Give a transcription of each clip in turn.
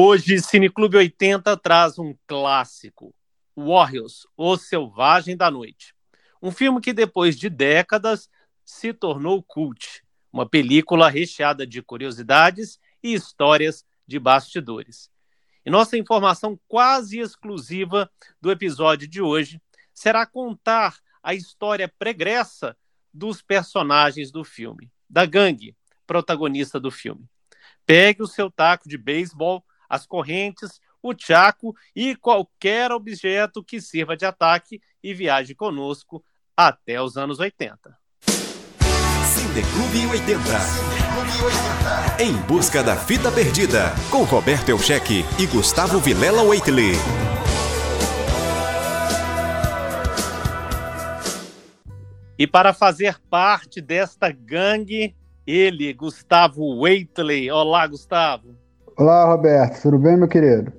Hoje, Cineclube 80 traz um clássico, Warriors, O Selvagem da Noite. Um filme que, depois de décadas, se tornou cult. Uma película recheada de curiosidades e histórias de bastidores. E nossa informação quase exclusiva do episódio de hoje será contar a história pregressa dos personagens do filme, da gangue protagonista do filme. Pegue o seu taco de beisebol as correntes, o tchaco e qualquer objeto que sirva de ataque e viaje conosco até os anos 80. Cineclube 80. Cineclube 80. Em busca da fita perdida, com Roberto Elcheque e Gustavo Vilela Waitley. E para fazer parte desta gangue, ele, Gustavo Waitley. Olá, Gustavo. Olá, Roberto. Tudo bem, meu querido?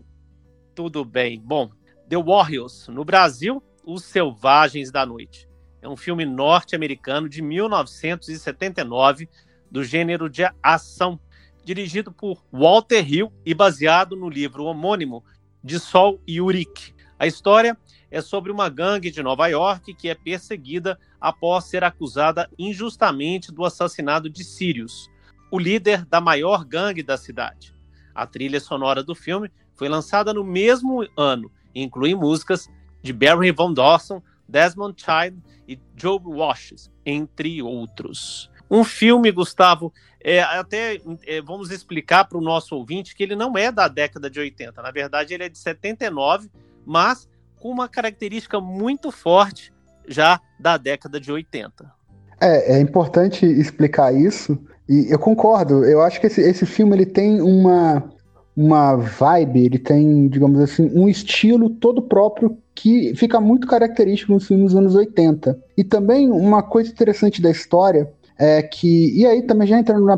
Tudo bem. Bom, The Warriors, no Brasil, Os Selvagens da Noite. É um filme norte-americano de 1979, do gênero de ação, dirigido por Walter Hill e baseado no livro homônimo de Sol Yurik. A história é sobre uma gangue de Nova York que é perseguida após ser acusada injustamente do assassinato de Sirius, o líder da maior gangue da cidade. A trilha sonora do filme foi lançada no mesmo ano e inclui músicas de Barry Von Dawson, Desmond Child e Joe Washes, entre outros. Um filme, Gustavo, é, até é, vamos explicar para o nosso ouvinte que ele não é da década de 80. Na verdade, ele é de 79, mas com uma característica muito forte já da década de 80. É, é importante explicar isso, e eu concordo, eu acho que esse, esse filme ele tem uma, uma vibe, ele tem, digamos assim, um estilo todo próprio que fica muito característico nos filmes dos anos 80. E também uma coisa interessante da história é que, e aí também já entrando na,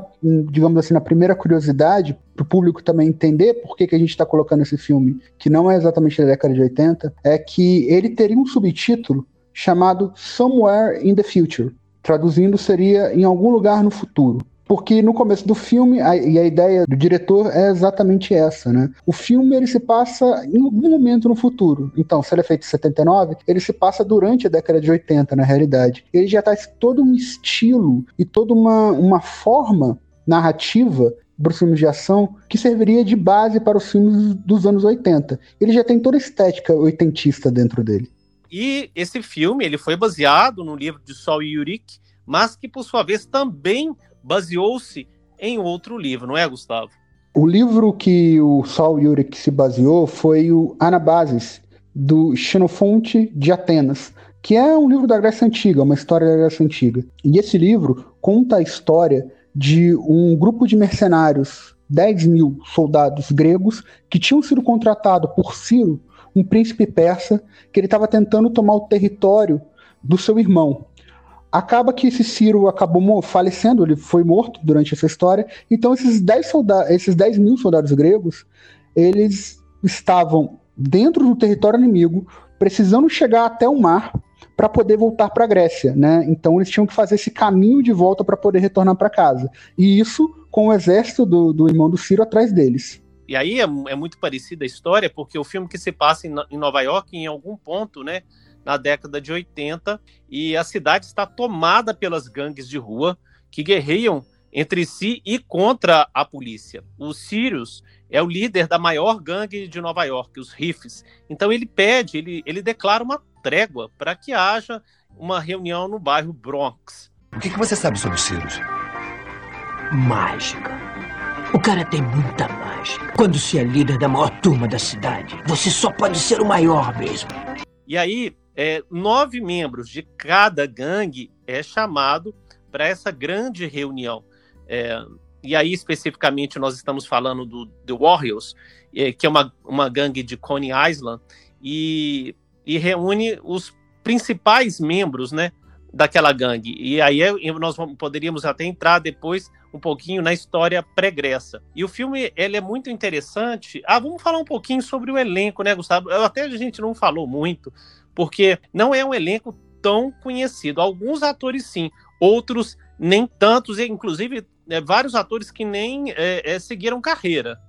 digamos assim, na primeira curiosidade, para o público também entender por que, que a gente está colocando esse filme, que não é exatamente da década de 80, é que ele teria um subtítulo chamado Somewhere in the Future. Traduzindo, seria Em Algum Lugar no Futuro. Porque no começo do filme, a, e a ideia do diretor é exatamente essa, né? O filme ele se passa em algum momento no futuro. Então, se ele é feito em 79, ele se passa durante a década de 80, na realidade. Ele já traz todo um estilo e toda uma, uma forma narrativa para os filmes de ação que serviria de base para os filmes dos anos 80. Ele já tem toda a estética oitentista dentro dele. E esse filme ele foi baseado no livro de Sol Yurik, mas que por sua vez também baseou-se em outro livro, não é, Gustavo? O livro que o Saul Yurik se baseou foi o Anabasis, do Xenofonte de Atenas, que é um livro da Grécia Antiga, uma história da Grécia Antiga. E esse livro conta a história de um grupo de mercenários, 10 mil soldados gregos, que tinham sido contratados por Ciro, um príncipe persa, que ele estava tentando tomar o território do seu irmão, Acaba que esse Ciro acabou falecendo, ele foi morto durante essa história. Então, esses 10, soldados, esses 10 mil soldados gregos, eles estavam dentro do território inimigo, precisando chegar até o mar para poder voltar para a Grécia, né? Então eles tinham que fazer esse caminho de volta para poder retornar para casa. E isso com o exército do, do irmão do Ciro atrás deles. E aí é, é, muito parecida a história, porque o filme que se passa em, em Nova York, em algum ponto, né, na década de 80 e a cidade está tomada pelas gangues de rua que guerreiam entre si e contra a polícia. O Sirius é o líder da maior gangue de Nova York, os Riffs. Então ele pede, ele, ele declara uma trégua para que haja uma reunião no bairro Bronx. O que, que você sabe sobre o Sirius? Mágica. O cara tem muita mágica. Quando se é líder da maior turma da cidade, você só pode ser o maior mesmo. E aí, é, nove membros de cada gangue é chamado para essa grande reunião. É, e aí, especificamente, nós estamos falando do The Warriors, é, que é uma, uma gangue de Coney Island, e, e reúne os principais membros né, daquela gangue. E aí é, nós poderíamos até entrar depois um pouquinho na história pregressa. E o filme ele é muito interessante. Ah, vamos falar um pouquinho sobre o elenco, né, Gustavo? Até a gente não falou muito, porque não é um elenco tão conhecido. Alguns atores sim, outros nem tantos, e inclusive é, vários atores que nem é, é, seguiram carreira.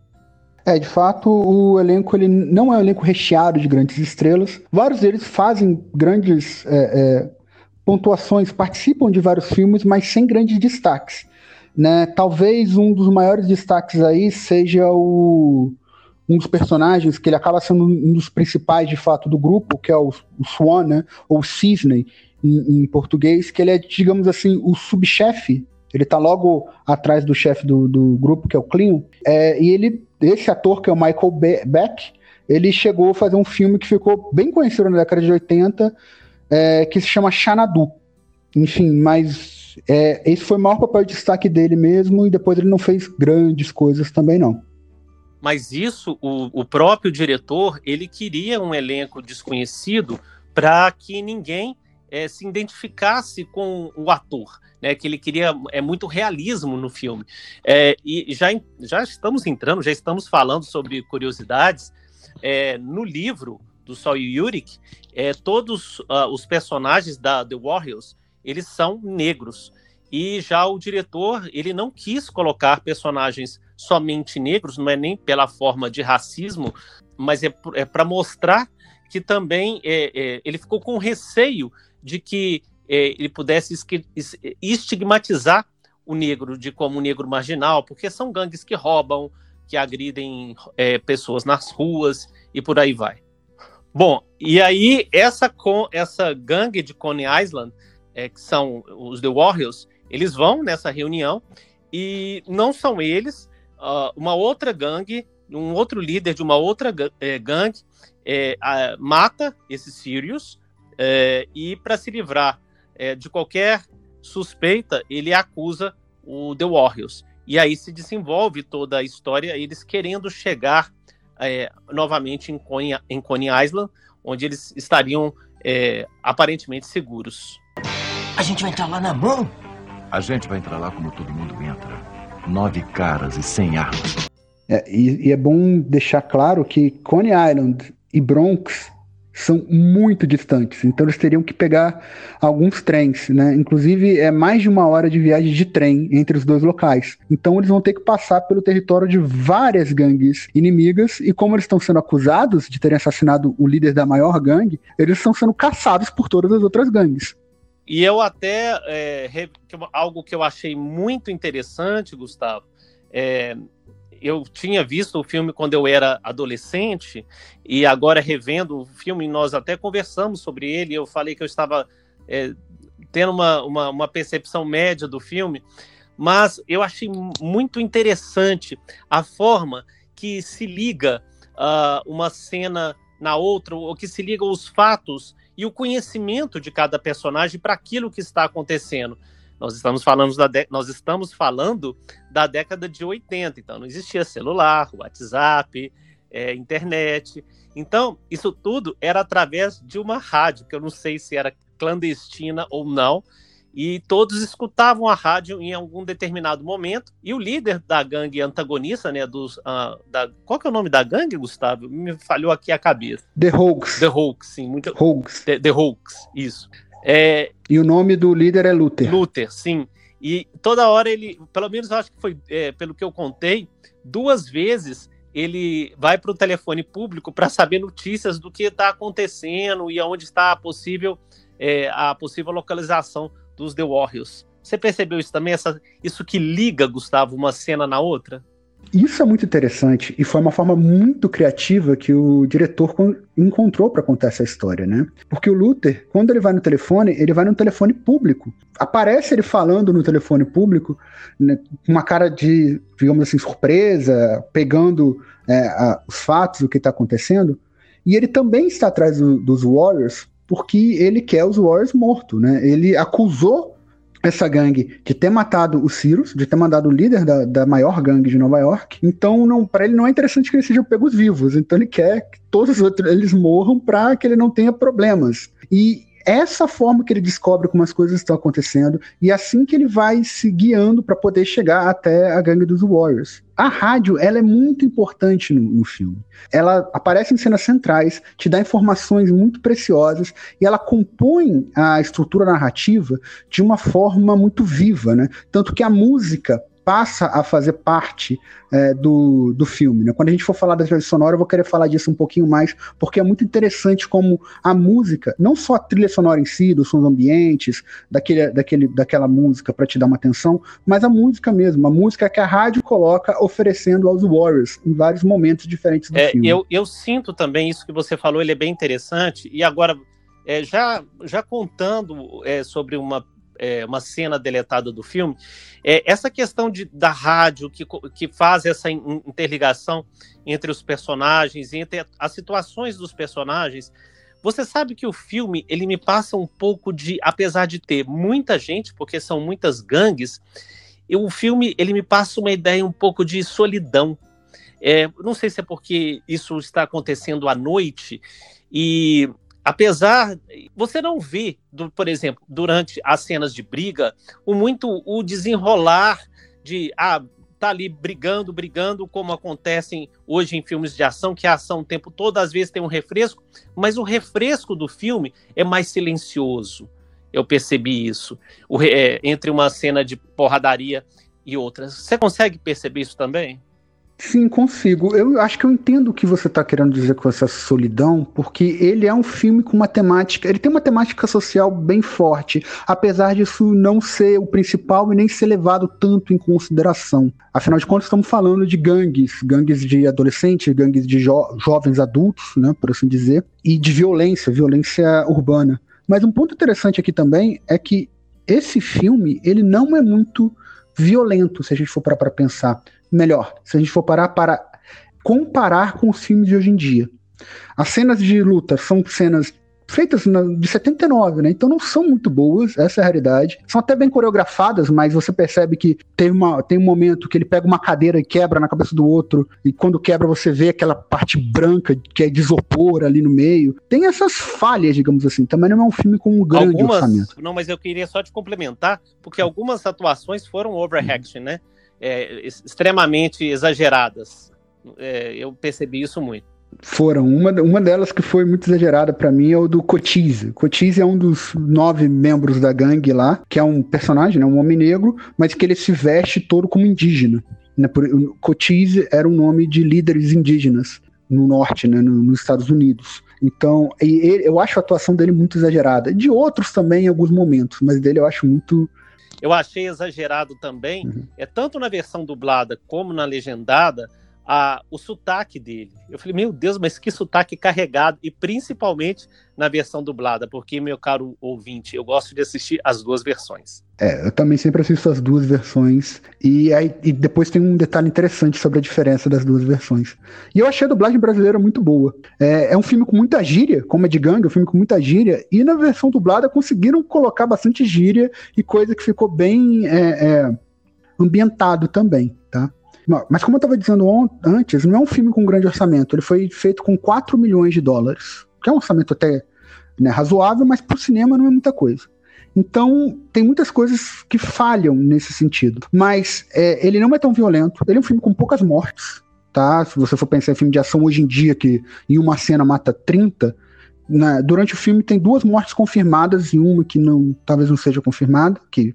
É, de fato, o elenco ele não é um elenco recheado de grandes estrelas. Vários deles fazem grandes é, é, pontuações, participam de vários filmes, mas sem grandes destaques. Né? Talvez um dos maiores destaques aí seja o, um dos personagens que ele acaba sendo um dos principais de fato do grupo, que é o, o Swan, né? ou Cisne em, em, português, que ele é, digamos assim, o subchefe. Ele tá logo atrás do chefe do, do grupo, que é o Clean. É, e ele, esse ator, que é o Michael Beck, ele chegou a fazer um filme que ficou bem conhecido na década de 80, é, que se chama Xanadu. Enfim, mas é, esse foi o maior papel de destaque dele mesmo, e depois ele não fez grandes coisas também, não. Mas isso, o, o próprio diretor, ele queria um elenco desconhecido para que ninguém é, se identificasse com o ator, né? Que ele queria é muito realismo no filme. É, e já, já estamos entrando, já estamos falando sobre curiosidades. É, no livro do Sol Yurik, é, todos uh, os personagens da The Warriors eles são negros. E já o diretor ele não quis colocar personagens somente negros, não é nem pela forma de racismo, mas é, é para mostrar que também é, é, ele ficou com receio de que é, ele pudesse estigmatizar o negro de como um negro marginal, porque são gangues que roubam, que agridem é, pessoas nas ruas e por aí vai. Bom, e aí essa, essa gangue de Coney Island, é, que são os The Warriors, eles vão nessa reunião e não são eles, uh, uma outra gangue, um outro líder de uma outra é, gangue é, mata esses Sirius é, e para se livrar é, de qualquer suspeita, ele acusa o The Warriors. E aí se desenvolve toda a história, eles querendo chegar é, novamente em Coney, em Coney Island, onde eles estariam é, aparentemente seguros. A gente vai entrar lá na mão? A gente vai entrar lá como todo mundo entra nove caras e sem armas. É, e, e, é bom deixar claro que Coney Island e Bronx são muito distantes, então eles teriam que pegar alguns trens, né? Inclusive é mais de uma hora de viagem de trem entre os dois locais. Então eles vão ter que passar pelo território de várias gangues inimigas e como eles estão sendo acusados de terem assassinado o líder da maior gangue, eles estão sendo caçados por todas as outras gangues. E eu até, é, algo que eu achei muito interessante, Gustavo, é, eu tinha visto o filme quando eu era adolescente, e agora revendo o filme, nós até conversamos sobre ele, eu falei que eu estava é, tendo uma, uma, uma, percepção média do filme, mas eu achei muito interessante a forma que se liga uh, uma cena na outra, ou que se liga os fatos e o conhecimento de cada personagem para aquilo que está acontecendo. Nós estamos falando da nós estamos falando da década de 80, então não existia celular, WhatsApp, é, internet. Então, isso tudo era através de uma rádio, que eu não sei se era clandestina ou não, e todos escutavam a rádio em algum determinado momento. E o líder da gangue antagonista, né, dos, uh, da, qual que é o nome da gangue, Gustavo? Me falhou aqui a cabeça. The Hawks. The Hawks, sim, muito. Hawks. The, The Hawks, isso. É... E o nome do líder é Luther. Luther, sim. E toda hora ele, pelo menos eu acho que foi, é, pelo que eu contei, duas vezes ele vai para o telefone público para saber notícias do que está acontecendo e aonde está a possível, é, a possível localização dos The Warriors. Você percebeu isso também? Essa, isso que liga, Gustavo, uma cena na outra? Isso é muito interessante e foi uma forma muito criativa que o diretor encontrou para contar essa história, né? Porque o Luther, quando ele vai no telefone, ele vai no telefone público. Aparece ele falando no telefone público, né, com uma cara de, digamos assim, surpresa, pegando é, a, os fatos, o que está acontecendo. E ele também está atrás do, dos Warriors porque ele quer os Warriors morto, né? Ele acusou essa gangue de ter matado o Cyrus, de ter mandado o líder da, da maior gangue de Nova York. Então, não, para ele não é interessante que eles sejam pegos vivos. Então, ele quer que todos os outros eles morram para que ele não tenha problemas. E essa forma que ele descobre como as coisas estão acontecendo e assim que ele vai se guiando para poder chegar até a gangue dos Warriors. A rádio ela é muito importante no, no, filme. Ela aparece em cenas centrais, te dá informações muito preciosas e ela compõe a estrutura narrativa de uma forma muito viva, né? Tanto que a música passa a fazer parte é, do, do filme. Né? Quando a gente for falar da trilha sonora, eu vou querer falar disso um pouquinho mais, porque é muito interessante como a música, não só a trilha sonora em si, dos sons ambientes, daquele, daquele, daquela música para te dar uma atenção, mas a música mesmo, a música que a rádio coloca oferecendo aos Warriors em vários momentos diferentes do é, filme. Eu, eu sinto também isso que você falou, ele é bem interessante, e agora, é, já, já contando é, sobre uma é, uma cena deletada do filme, é, essa questão de, da rádio que, que faz essa interligação entre os personagens, entre as situações dos personagens, você sabe que o filme ele me passa um pouco de, apesar de ter muita gente, porque são muitas gangues, o filme ele me passa uma ideia um pouco de solidão. É, não sei se é porque isso está acontecendo à noite e apesar você não vê, do, por exemplo, durante as cenas de briga, o muito o desenrolar de ah, tá ali brigando, brigando, como acontecem hoje em filmes de ação, que a ação o tempo todo às vezes tem um refresco, mas o refresco do filme é mais silencioso. Eu percebi isso o, é, entre uma cena de porradaria e outra. Você consegue perceber isso também? Sim, consigo. Eu acho que eu entendo o que você está querendo dizer com essa solidão, porque ele é um filme com uma temática. Ele tem uma temática social bem forte, apesar disso não ser o principal e nem ser levado tanto em consideração. Afinal de contas, estamos falando de gangues, gangues de adolescentes, gangues de jo jovens adultos, né, por assim dizer, e de violência, violência urbana. Mas um ponto interessante aqui também é que esse filme ele não é muito violento, se a gente for para pensar melhor, se a gente for parar para comparar com os filmes de hoje em dia. As cenas de luta são cenas feitas na, de 79, né? Então não são muito boas, essa é a realidade. São até bem coreografadas, mas você percebe que tem, uma, tem um momento que ele pega uma cadeira e quebra na cabeça do outro, e quando quebra você vê aquela parte branca que é de isopor ali no meio. Tem essas falhas, digamos assim. Também não é um filme com um grande algumas, orçamento. Não, mas eu queria só te complementar, porque algumas atuações foram overreaction, né? É, extremamente exageradas. É, eu percebi isso muito. Foram. Uma, uma delas que foi muito exagerada para mim é o do Cochise. Cochise é um dos nove membros da gangue lá, que é um personagem, né, um homem negro, mas que ele se veste todo como indígena. Né, Cochise era um nome de líderes indígenas no norte, né, no, nos Estados Unidos. Então, ele, eu acho a atuação dele muito exagerada. De outros também em alguns momentos, mas dele eu acho muito eu achei exagerado também, uhum. é tanto na versão dublada como na legendada, a, o sotaque dele. Eu falei, meu Deus, mas que sotaque carregado, e principalmente na versão dublada, porque, meu caro ouvinte, eu gosto de assistir as duas versões. É, eu também sempre assisto as duas versões, e, aí, e depois tem um detalhe interessante sobre a diferença das duas versões. E eu achei a dublagem brasileira muito boa. É, é um filme com muita gíria, como é de gangue, é um filme com muita gíria, e na versão dublada conseguiram colocar bastante gíria e coisa que ficou bem é, é, ambientado também, tá? Mas como eu estava dizendo antes, não é um filme com grande orçamento. Ele foi feito com 4 milhões de dólares, que é um orçamento até né, razoável, mas para o cinema não é muita coisa. Então, tem muitas coisas que falham nesse sentido. Mas é, ele não é tão violento. Ele é um filme com poucas mortes, tá? Se você for pensar em filme de ação hoje em dia, que em uma cena mata 30, né, durante o filme tem duas mortes confirmadas e uma que não talvez não seja confirmada, que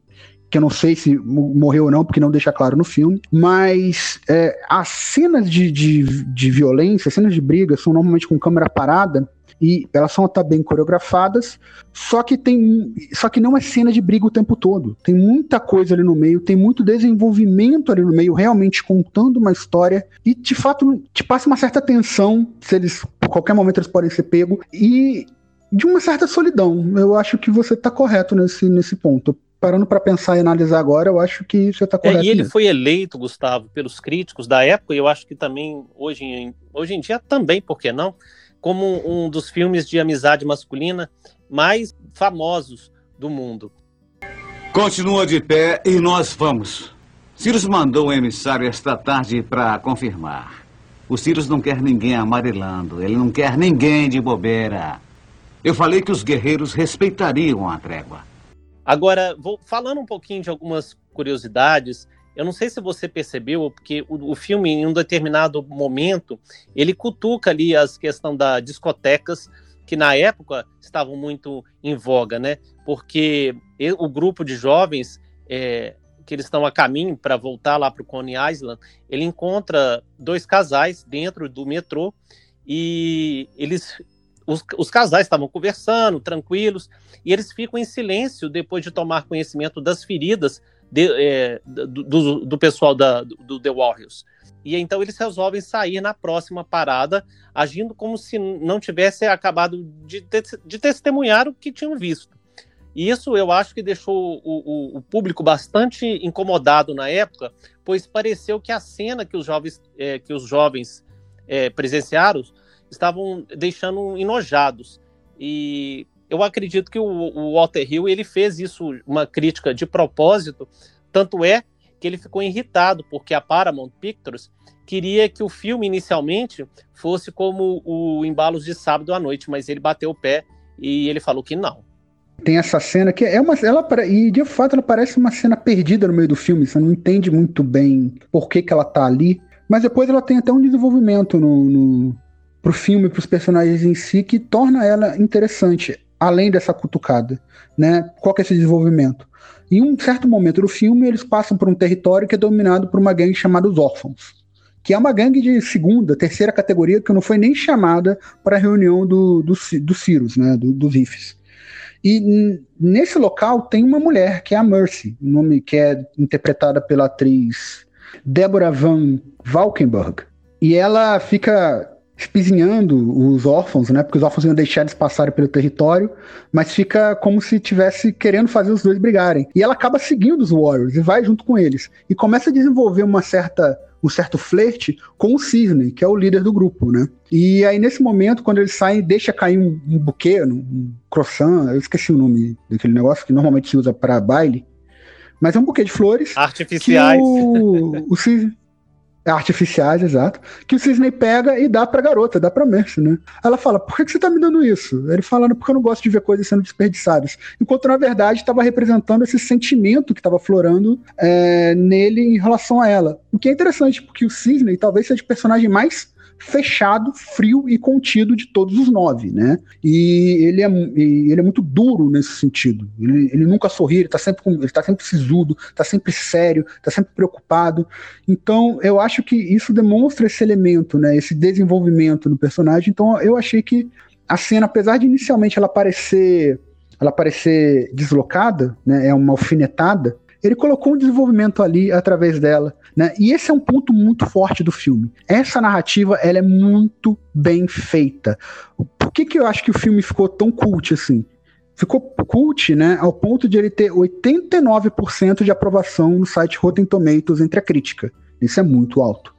que eu não sei se morreu ou não, porque não deixa claro no filme, mas é, as cenas de, de, de violência, as cenas de briga são normalmente com câmera parada, e elas são até bem coreografadas, só que tem só que não é cena de briga o tempo todo. Tem muita coisa ali no meio, tem muito desenvolvimento ali no meio, realmente contando uma história e de fato te passa uma certa tensão, se eles por qualquer momento eles podem ser pego e de uma certa solidão. Eu acho que você está correto nesse, nesse ponto parando para pensar e analisar agora, eu acho que você está correto. É, e ele mesmo. foi eleito, Gustavo, pelos críticos da época, e eu acho que também hoje em, hoje em dia também, por que não? Como um dos filmes de amizade masculina mais famosos do mundo. Continua de pé e nós vamos. Cyrus mandou um emissário esta tarde para confirmar. O Cyrus não quer ninguém amarelando, ele não quer ninguém de bobeira. Eu falei que os guerreiros respeitariam a trégua. Agora, vou falando um pouquinho de algumas curiosidades. Eu não sei se você percebeu, porque o, o, filme, em um determinado momento, ele cutuca ali as questão das discotecas, que na época estavam muito em voga, né? Porque o grupo de jovens é, que eles estão a caminho para voltar lá para o Coney Island, ele encontra dois casais dentro do metrô e eles os, os casais estavam conversando, tranquilos, e eles ficam em silêncio depois de tomar conhecimento das feridas de, é, do, do, do, pessoal da, do The Warriors. E então eles resolvem sair na próxima parada, agindo como se não tivesse acabado de, de testemunhar o que tinham visto. E isso eu acho que deixou o, o, o, público bastante incomodado na época, pois pareceu que a cena que os jovens, é, que os jovens é, presenciaram estavam deixando enojados. E eu acredito que o, o Walter Hill ele fez isso, uma crítica de propósito, tanto é que ele ficou irritado, porque a Paramount Pictures queria que o filme inicialmente fosse como o Embalos de Sábado à Noite, mas ele bateu o pé e ele falou que não. Tem essa cena que é uma ela e de fato ela parece uma cena perdida no meio do filme. Você não entende muito bem por que, que ela tá ali. Mas depois ela tem até um desenvolvimento no, no pro filme para os personagens em si que torna ela interessante além dessa cutucada né qual que é esse desenvolvimento em um certo momento do filme eles passam por um território que é dominado por uma gangue chamada os órfãos que é uma gangue de segunda, terceira categoria que não foi nem chamada para a reunião do, do, do Cirus, né, do, dos IFES. E nesse local tem uma mulher, que é a Mercy, nome que é interpretada pela atriz Deborah Van Valkenburg. E ela fica espizinhando os órfãos, né? Porque os órfãos iam deixar eles passarem pelo território, mas fica como se tivesse querendo fazer os dois brigarem. E ela acaba seguindo os Warriors e vai junto com eles. E começa a desenvolver uma certa um certo flerte com o Cisne, que é o líder do grupo, né? E aí, nesse momento, quando eles saem, deixa cair um, um buquê, um croissant, eu esqueci o nome daquele negócio que normalmente se usa para baile, mas é um buquê de flores. Artificiais. o, o Cisne, artificiais, exato, que o Cisney pega e dá pra garota, dá pra Mercy, né? Ela fala, por que, você tá me dando isso? Ele fala, porque eu não gosto de ver coisas sendo desperdiçadas. Enquanto, na verdade, estava representando esse sentimento que estava florando é, nele em relação a ela. O que é interessante, porque o Cisney talvez seja o personagem mais fechado, frio e contido de todos os nove, né? E ele é, ele é muito duro nesse sentido. Ele, ele nunca sorri, ele tá sempre, ele tá sempre sisudo, tá sempre sério, tá sempre preocupado. Então, eu acho que isso demonstra esse elemento, né? Esse desenvolvimento no personagem. Então, eu achei que a cena, apesar de inicialmente ela parecer ela parecer deslocada, né? É uma alfinetada. Ele colocou um desenvolvimento ali através dela. Né? E esse é um ponto muito forte do filme. Essa narrativa ela é muito bem feita. Por que, que eu acho que o filme ficou tão cult assim? Ficou cult, né, ao ponto de ele ter 89% de aprovação no site Rotten Tomatoes entre a crítica. Isso é muito alto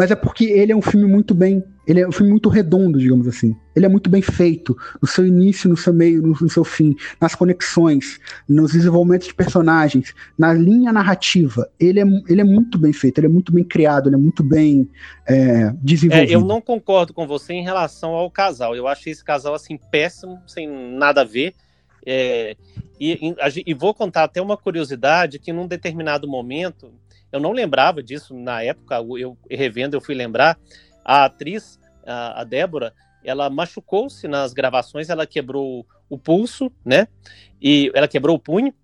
mas é porque ele é um filme muito bem. Ele é um filme muito redondo, digamos assim. Ele é muito bem feito, no seu início, no seu meio, no, no seu fim, nas conexões, nos desenvolvimentos de personagens, na linha narrativa. Ele é, ele é muito bem feito, ele é muito bem criado, ele é muito bem é, desenvolvido. É, eu não concordo com você em relação ao casal. Eu achei esse casal assim péssimo, sem nada a ver. É, e, e, e vou contar até uma curiosidade que num determinado momento eu não lembrava disso na época, eu revendo, eu fui lembrar. A atriz, a, a Débora, ela machucou-se nas gravações, ela quebrou o pulso, né? E ela quebrou o punho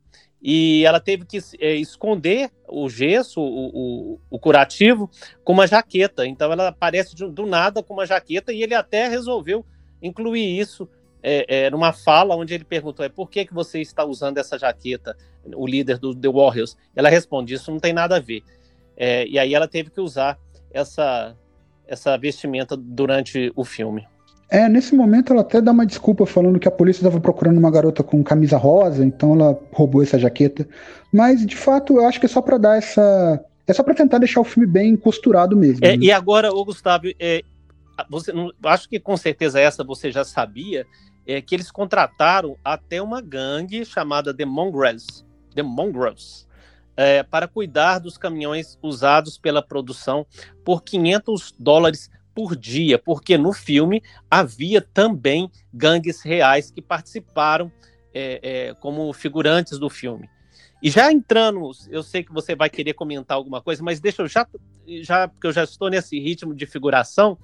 e ela teve que é, esconder o gesso, o, o, o, curativo, com uma jaqueta. Então ela aparece de, do nada com uma jaqueta e ele até resolveu incluir isso é, é, numa fala onde ele perguntou é por que, que você está usando essa jaqueta, o líder do The Warriors. Ela responde, isso não tem nada a ver. É, e aí ela teve que usar essa, essa vestimenta durante o filme. É, nesse momento ela até dá uma desculpa falando que a polícia estava procurando uma garota com camisa rosa, então ela roubou essa jaqueta. Mas de fato eu acho que é só para dar essa, é só para tentar deixar o filme bem costurado mesmo. É, né? E agora, o Gustavo, é, você, acho que com certeza essa você já sabia, é que eles contrataram até uma gangue chamada The Mongrels, The Mongrels é, para cuidar dos caminhões usados pela produção por 500 dólares por dia, porque no filme havia também gangues reais que participaram é, é, como figurantes do filme. E já entrando, eu sei que você vai querer comentar alguma coisa, mas deixa eu já, já porque eu já estou nesse ritmo de figuração,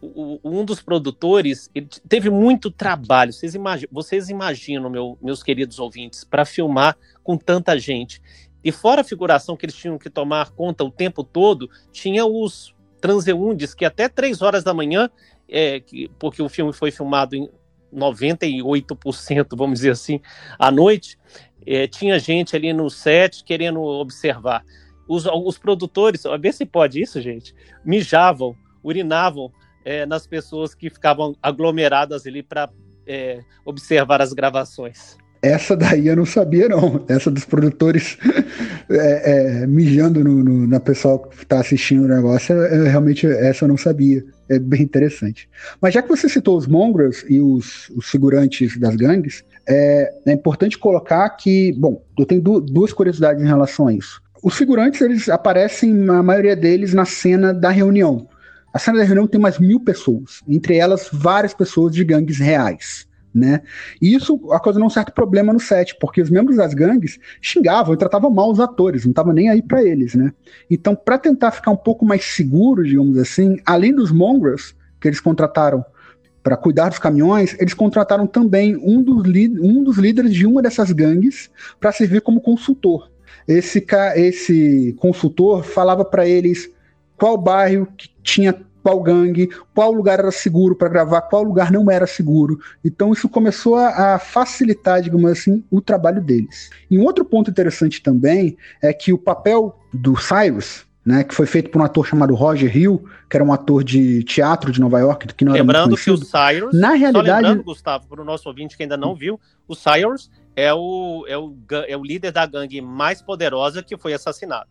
o, um dos produtores teve muito trabalho. Vocês imaginam, vocês imaginam meu, meus queridos ouvintes, para filmar com tanta gente. E fora a figuração que eles tinham que tomar conta o tempo todo, tinha os transeuntes que até três horas da manhã, é, que, porque o filme foi filmado em 98%, vamos dizer assim, à noite, é, tinha gente ali no set querendo observar. Os, os produtores, a ver se pode isso, gente, mijavam, urinavam é, nas pessoas que ficavam aglomeradas ali para é, observar as gravações. Essa daí eu não sabia, não. Essa dos produtores é, é, mijando no, no, na pessoa que está assistindo o negócio, eu, realmente essa eu não sabia. É bem interessante. Mas já que você citou os mongrels e os, os figurantes das gangues, é, é, importante colocar que, bom, eu tenho du duas curiosidades em relação a isso. Os figurantes, eles aparecem, a maioria deles, na cena da reunião. A cena da reunião tem mais mil pessoas, entre elas várias pessoas de gangues reais. Né? E isso causou um certo problema no set, porque os membros das gangues xingavam e tratavam mal os atores, não estavam nem aí para eles, né? Então, para tentar ficar um pouco mais seguro, digamos assim, além dos mongrels que eles contrataram para cuidar dos caminhões, eles contrataram também um dos, um dos líderes de uma dessas gangues para servir como consultor. Esse, esse consultor falava para eles qual bairro que tinha qual gangue, qual lugar era seguro para gravar, qual lugar não era seguro. Então isso começou a, a, facilitar, digamos assim, o trabalho deles. E um outro ponto interessante também é que o papel do Cyrus, né, que foi feito por um ator chamado Roger Hill, que era um ator de teatro de Nova York, que não era Lembrando que o Cyrus, na realidade, lembrando, Gustavo, para o nosso ouvinte que ainda não viu, o Cyrus é o, é o, é o líder da gangue mais poderosa que foi assassinado.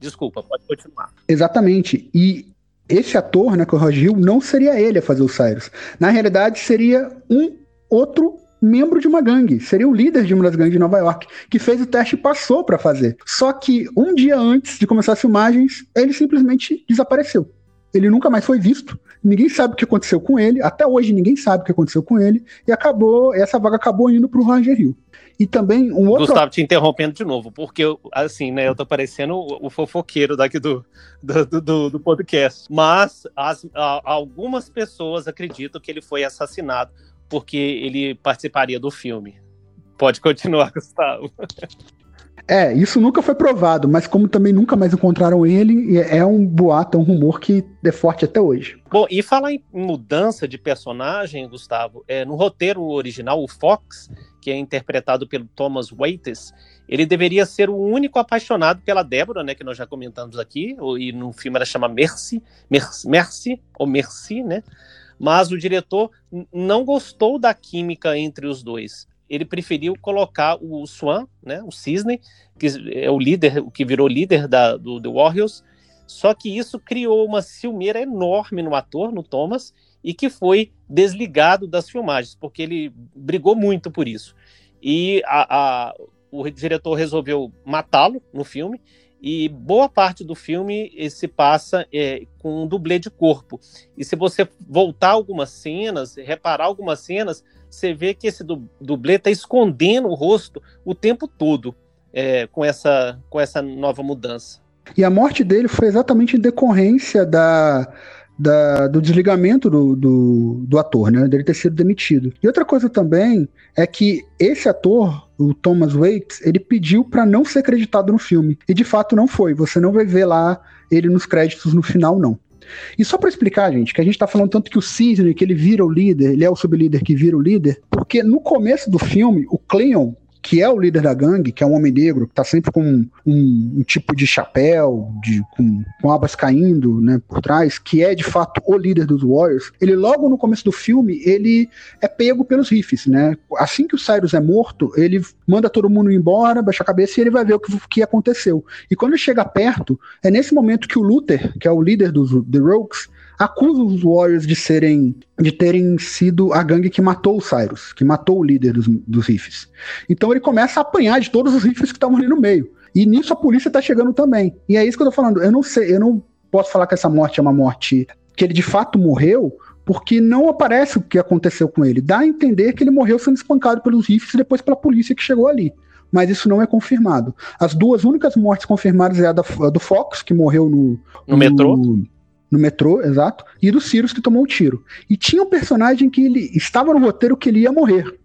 Desculpa, pode continuar. Exatamente. E esse ator, né, que é o não seria ele a fazer o Cyrus. Na realidade, seria um outro membro de uma gangue, seria o líder de uma das gangues de Nova York, que fez o teste e passou para fazer. Só que um dia antes de começar as filmagens, ele simplesmente desapareceu. Ele nunca mais foi visto. Ninguém sabe o que aconteceu com ele. Até hoje ninguém sabe o que aconteceu com ele. E acabou, essa vaga acabou indo para o Roger Hill. E também um outro. Gustavo, te interrompendo de novo, porque assim, né, eu tô parecendo o, o fofoqueiro daqui do, do, do, do podcast. Mas as, a, algumas pessoas acreditam que ele foi assassinado porque ele participaria do filme. Pode continuar, Gustavo. É, isso nunca foi provado, mas como também nunca mais encontraram ele, é um boato, é um rumor que é forte até hoje. Bom, e falar em mudança de personagem, Gustavo, é, no roteiro original, o Fox, que é interpretado pelo Thomas Waits, ele deveria ser o único apaixonado pela Débora, né, que nós já comentamos aqui, e no filme ela chama Mercy, Mercy, Mercy ou Mercy, né? Mas o diretor não gostou da química entre os dois ele preferiu colocar o Swan, né, o Cisne, que é o líder, o que virou líder da, do The Warriors, só que isso criou uma ciumeira enorme no ator, no Thomas, e que foi desligado das filmagens, porque ele brigou muito por isso. E a, a, o diretor resolveu matá-lo no filme, e boa parte do filme se passa é, com um dublê de corpo. E se você voltar algumas cenas, reparar algumas cenas, você vê que esse dublê está escondendo o rosto o tempo todo é, com, essa, com essa nova mudança. E a morte dele foi exatamente em decorrência da, da, do desligamento do, do, do, ator, né? Dele ter sido demitido. E outra coisa também é que esse ator, o Thomas Waits, ele pediu para não ser acreditado no filme. E de fato não foi. Você não vai ver lá ele nos créditos no final, não. E só para explicar, gente, que a gente está falando tanto que o Cisne, que ele vira o líder, ele é o sublíder que vira o líder, porque no começo do filme, o Cleon, que é o líder da gangue, que é um homem negro, que tá sempre com um, um, tipo de chapéu, de, com, com, abas caindo né, por trás, que é de fato o líder dos Warriors, ele logo no começo do filme, ele é pego pelos rifles, né? Assim que o Cyrus é morto, ele manda todo mundo embora, baixa a cabeça e ele vai ver o que, que aconteceu. E quando ele chega perto, é nesse momento que o Luther, que é o líder dos The Rogues, acusa os Warriors de serem de terem sido a gangue que matou o Cyrus, que matou o líder dos, dos rifles. Então ele começa a apanhar de todos os rifles que estavam ali no meio. E nisso a polícia tá chegando também. E é isso que eu tô falando. Eu não sei, eu não posso falar que essa morte é uma morte que ele de fato morreu, porque não aparece o que aconteceu com ele. Dá a entender que ele morreu sendo espancado pelos rifles e depois pela polícia que chegou ali. Mas isso não é confirmado. As duas únicas mortes confirmadas é a, da, a do Fox, que morreu no, no, no metrô no metrô, exato, e do Sirius que tomou o tiro. E tinha um personagem que ele estava no roteiro que ele ia morrer,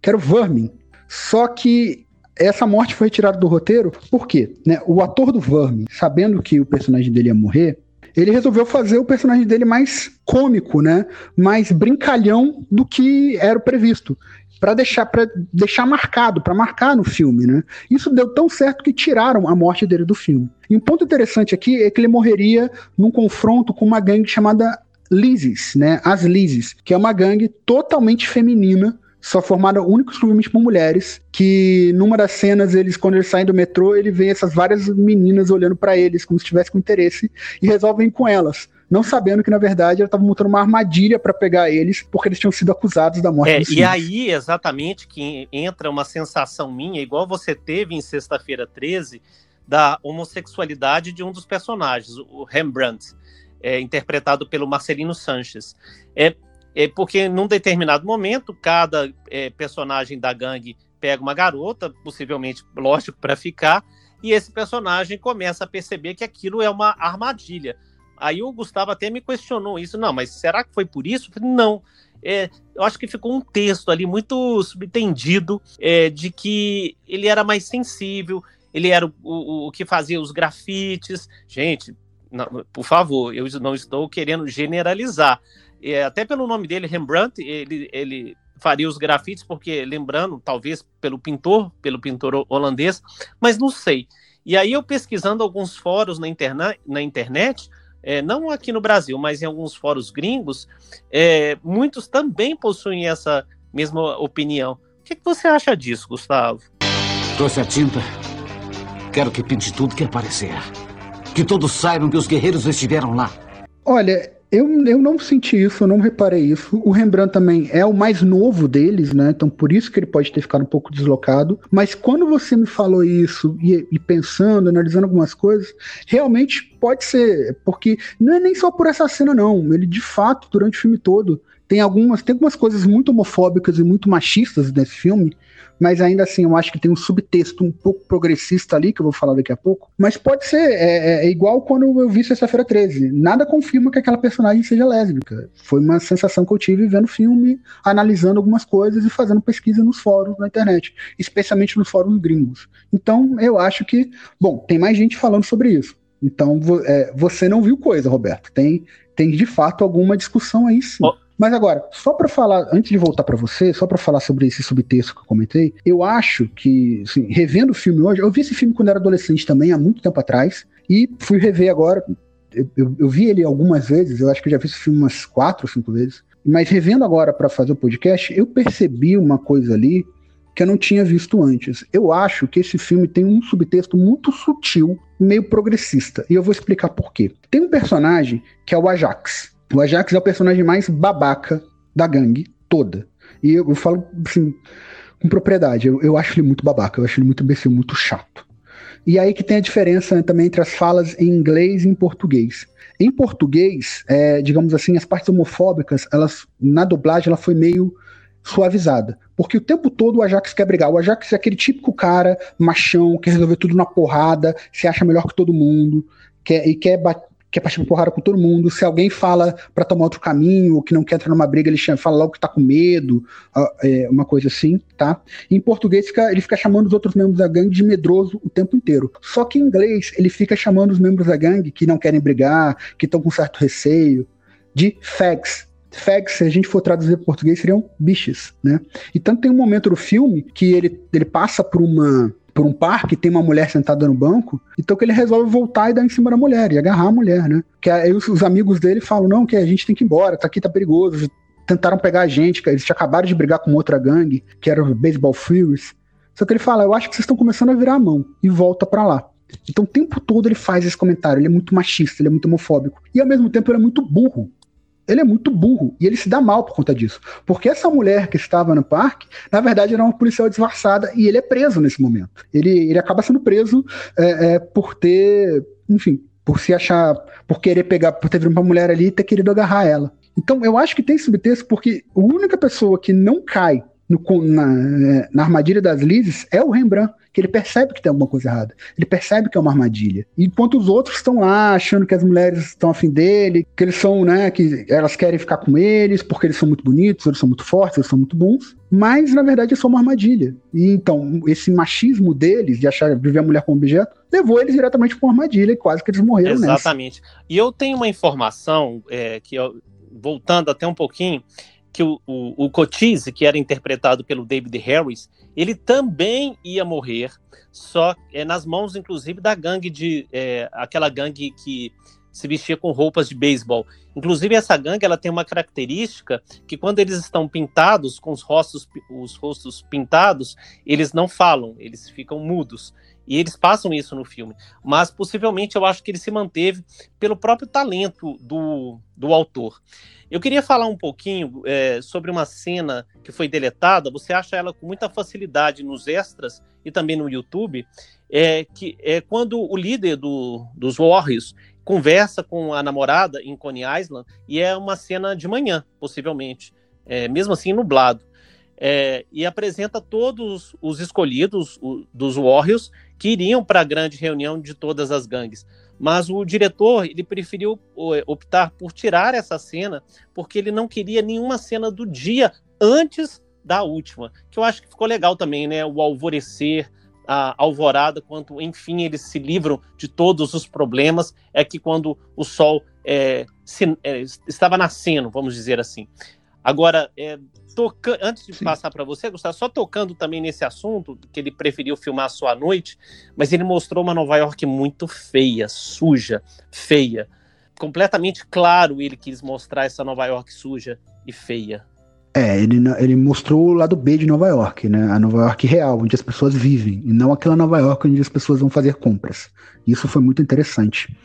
que era o Vermin. Só que essa morte foi retirada do roteiro por quê? Né, o ator do Verme, sabendo que o personagem dele ia morrer, ele resolveu fazer o personagem dele mais cômico, né? Mais brincalhão do que era previsto para deixar para deixar marcado, para marcar no filme, né? Isso deu tão certo que tiraram a morte dele do filme. E um ponto interessante aqui é que ele morreria num confronto com uma gangue chamada Lizes, né? As Lizes, que é uma gangue totalmente feminina só formada única exclusivamente por mulheres, que numa das cenas, eles, quando eles saem do metrô, ele vê essas várias meninas olhando para eles, como se tivesse com interesse, e resolvem ir com elas não sabendo que, na verdade, ela estava montando uma armadilha para pegar eles, porque eles tinham sido acusados da morte é, E aí, exatamente, que entra uma sensação minha, igual você teve em Sexta-feira 13, da homossexualidade de um dos personagens, o Rembrandt, é, interpretado pelo Marcelino Sanches. É, é porque, num determinado momento, cada é, personagem da gangue pega uma garota, possivelmente, lógico, para ficar, e esse personagem começa a perceber que aquilo é uma armadilha. Aí o Gustavo até me questionou isso. Não, mas será que foi por isso? Não. É, eu acho que ficou um texto ali muito subtendido é, de que ele era mais sensível, ele era o, o, o que fazia os grafites. Gente, não, por favor, eu não estou querendo generalizar. É, até pelo nome dele, Rembrandt, ele, ele faria os grafites, porque, lembrando, talvez pelo pintor, pelo pintor holandês, mas não sei. E aí eu pesquisando alguns fóruns na, interna na internet, é, não aqui no Brasil, mas em alguns fóruns gringos, é, muitos também possuem essa mesma opinião. O que, que, você acha disso, Gustavo? Trouxe a tinta. Quero que pinte tudo que aparecer. Que todos saibam que os guerreiros estiveram lá. Olha, eu, eu não senti isso, eu não reparei isso. O Rembrandt também é o mais novo deles, né? Então por isso que ele pode ter ficado um pouco deslocado. Mas quando você me falou isso e, e pensando, analisando algumas coisas, realmente pode ser, porque não é nem só por essa cena, não. Ele de fato, durante o filme todo, tem algumas, tem algumas coisas muito homofóbicas e muito machistas nesse filme mas ainda assim eu acho que tem um subtexto um pouco progressista ali, que eu vou falar daqui a pouco. Mas pode ser, é, é, é igual quando eu vi Sexta-feira 13. Nada confirma que aquela personagem seja lésbica. Foi uma sensação que eu tive vendo o filme, analisando algumas coisas e fazendo pesquisa nos fóruns na internet, especialmente nos fóruns gringos. Então eu acho que, bom, tem mais gente falando sobre isso. Então é, você não viu coisa, Roberto. Tem, tem de fato alguma discussão aí sim. Mas agora, só para falar, antes de voltar para você, só para falar sobre esse subtexto que eu comentei, eu acho que, assim, revendo o filme hoje, eu vi esse filme quando era adolescente também, há muito tempo atrás, e fui rever agora. Eu, eu, eu vi ele algumas vezes, eu acho que já vi esse filme umas quatro ou cinco vezes. Mas revendo agora para fazer o podcast, eu percebi uma coisa ali que eu não tinha visto antes. Eu acho que esse filme tem um subtexto muito sutil, meio progressista. E eu vou explicar por quê. Tem um personagem que é o Ajax. O Ajax é o personagem mais babaca da gangue toda. E eu, eu falo assim, com propriedade, eu, eu, acho ele muito babaca, eu acho ele muito imbecil, muito chato. E aí que tem a diferença também entre as falas em inglês e em português. Em português, é, digamos assim, as partes homofóbicas, elas na dublagem ela foi meio suavizada. Porque o tempo todo o Ajax quer brigar. O Ajax é aquele típico cara machão, quer resolver tudo na porrada, se acha melhor que todo mundo, quer, e quer quer partir pra porrada com todo mundo. Se alguém fala para tomar outro caminho, que não quer entrar numa briga, ele fala logo que tá com medo, é, uma coisa assim, tá? Em português, ele fica chamando os outros membros da gangue de medroso o tempo inteiro. Só que em inglês, ele fica chamando os membros da gangue que não querem brigar, que estão com certo receio, de fags, fags, se a gente for traduzir para português, seriam bichos, né? E tanto tem um momento do filme que ele, ele passa por uma por um parque, tem uma mulher sentada no banco, então que ele resolve voltar e dar em cima da mulher, e agarrar a mulher, né? Que aí os, os amigos dele falam, não, que a gente tem que ir embora, tá aqui, tá perigoso, tentaram pegar a gente, eles acabado de brigar com outra gangue, que era o Baseball Furies. Só que ele fala, eu acho que vocês estão começando a virar a mão, e volta para lá. Então o tempo todo ele faz esse comentário, ele é muito machista, ele é muito homofóbico, e ao mesmo tempo ele é muito burro ele é muito burro e ele se dá mal por conta disso. Porque essa mulher que estava no parque, na verdade, era uma policial disfarçada e ele é preso nesse momento. Ele, ele acaba sendo preso é, é, por ter, enfim, por se achar, por querer pegar, por ter vindo uma mulher ali e ter querido agarrar ela. Então eu acho que tem subtexto porque a única pessoa que não cai no, na, na, armadilha das Lizes é o Rembrandt, que ele percebe que tem alguma coisa errada. Ele percebe que é uma armadilha. Enquanto os outros estão lá achando que as mulheres estão afim dele, que eles são, né, que elas querem ficar com eles porque eles são muito bonitos, eles são muito fortes, eles são muito bons. Mas, na verdade, é só uma armadilha. E então, esse machismo deles, de achar viver a mulher como objeto, levou eles diretamente para uma armadilha e quase que eles morreram Exatamente. nessa. E eu tenho uma informação é, que, eu, voltando até um pouquinho, que o, o, o que era interpretado pelo David Harris, ele também ia morrer, só é, nas mãos, inclusive, da gangue de. É, aquela gangue que se vestia com roupas de beisebol. Inclusive, essa gangue ela tem uma característica que quando eles estão pintados, com os rostos, os rostos pintados, eles não falam, eles ficam mudos. E eles passam isso no filme. Mas possivelmente eu acho que ele se manteve pelo próprio talento do, do autor. Eu queria falar um pouquinho é, sobre uma cena que foi deletada. Você acha ela com muita facilidade nos extras e também no YouTube. É, que é quando o líder do, dos Warriors conversa com a namorada em Coney Island e é uma cena de manhã, possivelmente, é, mesmo assim nublado. É, e apresenta todos os escolhidos o, dos Warriors que iriam para a grande reunião de todas as gangues. Mas o diretor ele preferiu optar por tirar essa cena porque ele não queria nenhuma cena do dia antes da última, que eu acho que ficou legal também, né? O alvorecer, a alvorada, quando enfim eles se livram de todos os problemas, é que quando o sol é, se, é, estava nascendo, vamos dizer assim. Agora, é, toca... antes de Sim. passar para você, Gustavo, só tocando também nesse assunto, que ele preferiu filmar só à noite, mas ele mostrou uma Nova York muito feia, suja, feia. Completamente claro ele quis mostrar essa Nova York suja e feia. É, ele, ele mostrou o lado B de Nova York, né? A Nova York real, onde as pessoas vivem, e não aquela Nova York onde as pessoas vão fazer compras. Isso foi muito interessante.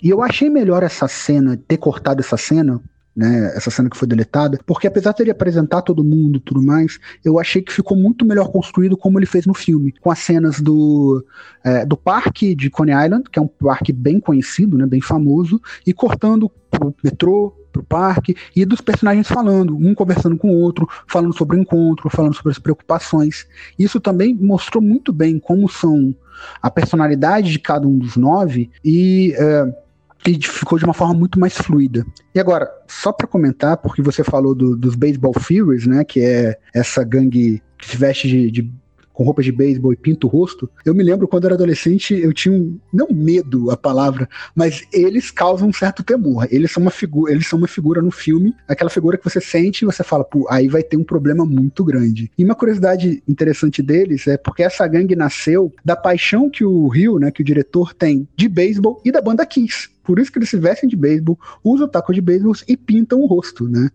E eu achei melhor essa cena, ter cortado essa cena, né, essa cena que foi deletada, porque apesar de ele apresentar todo mundo e tudo mais, eu achei que ficou muito melhor construído como ele fez no filme, com as cenas do, é, do parque de Coney Island, que é um parque bem conhecido, né, bem famoso, e cortando pro metrô, pro parque, e dos personagens falando, um conversando com o outro, falando sobre o encontro, falando sobre as preocupações. Isso também mostrou muito bem como são a personalidade de cada um dos nove e... É, e ficou de uma forma muito mais fluida. E agora, só para comentar, porque você falou do, dos Baseball Furies, né, que é essa gangue que se veste de, de com roupas de beisebol e pinta o rosto. Eu me lembro quando era adolescente, eu tinha um, não medo a palavra, mas eles causam um certo temor. Eles são uma figura, eles são uma figura no filme, aquela figura que você sente e você fala, pô, aí vai ter um problema muito grande. E uma curiosidade interessante deles é porque essa gangue nasceu da paixão que o Rio, né, que o diretor tem de beisebol e da banda Kiss. Por isso que eles se vestem de beisebol, usam taco de beisebol e pintam o rosto, né?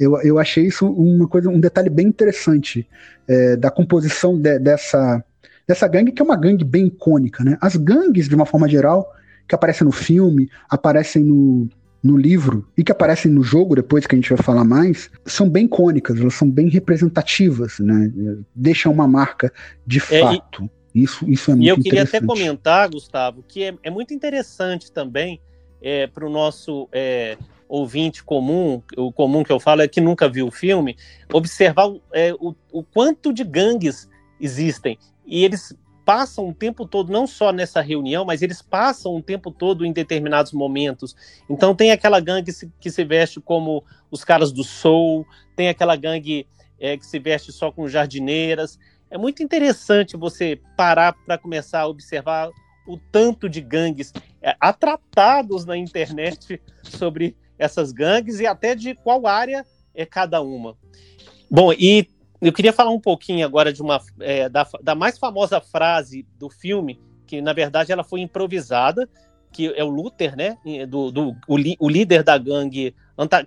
Eu, eu achei isso uma coisa, um detalhe bem interessante é, da composição de, dessa, dessa gangue, que é uma gangue bem icônica, né? As gangues, de uma forma geral, que aparecem no filme, aparecem no, no livro e que aparecem no jogo, depois que a gente vai falar mais, são bem icônicas, elas são bem representativas, né? Deixam uma marca de é, fato. E, isso, isso é muito E eu queria até comentar, Gustavo, que é, é muito interessante também é, para o nosso é, ouvinte comum, o comum que eu falo é que nunca viu o filme, observar é, o, o quanto de gangues existem. E eles passam o tempo todo, não só nessa reunião, mas eles passam o tempo todo em determinados momentos. Então tem aquela gangue que se veste como os caras do soul, tem aquela gangue é, que se veste só com jardineiras. É muito interessante você parar para começar a observar o tanto de gangues é, atratados na internet sobre essas gangues e até de qual área é cada uma. Bom, e eu queria falar um pouquinho agora de uma é, da, da mais famosa frase do filme, que na verdade ela foi improvisada, que é o Luther, né, do, do o, o, líder da gangue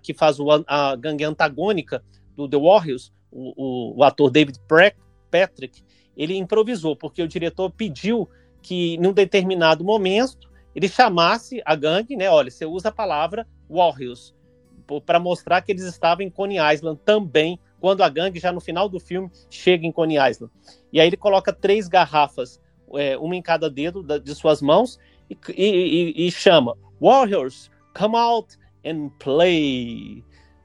que faz o, a gangue antagônica do The Warriors, o, o, o ator David Patrick, ele improvisou porque o diretor pediu que, num determinado momento, ele chamasse a gangue, né? Olha, você usa a palavra Warriors para mostrar que eles estavam em Coney Island também, quando a gangue já no final do filme chega em Coney Island. E aí ele coloca três garrafas, é, uma em cada dedo da, de suas mãos, e, e, e, chama Warriors, come out and play.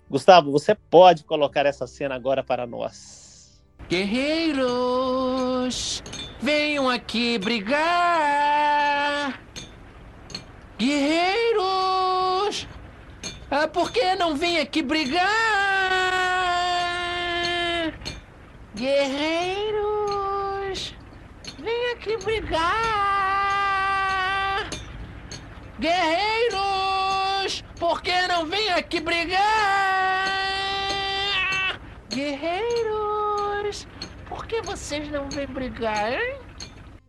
Gustavo, você pode colocar essa cena agora para nós. Guerreiros, venham aqui brigar. Guerreiros, ah, por que não vêm aqui brigar? Guerreiros, vem aqui brigar. Guerreiros, por que não vêm aqui brigar? Guerreiros, por que vocês não vêm brigar, hein?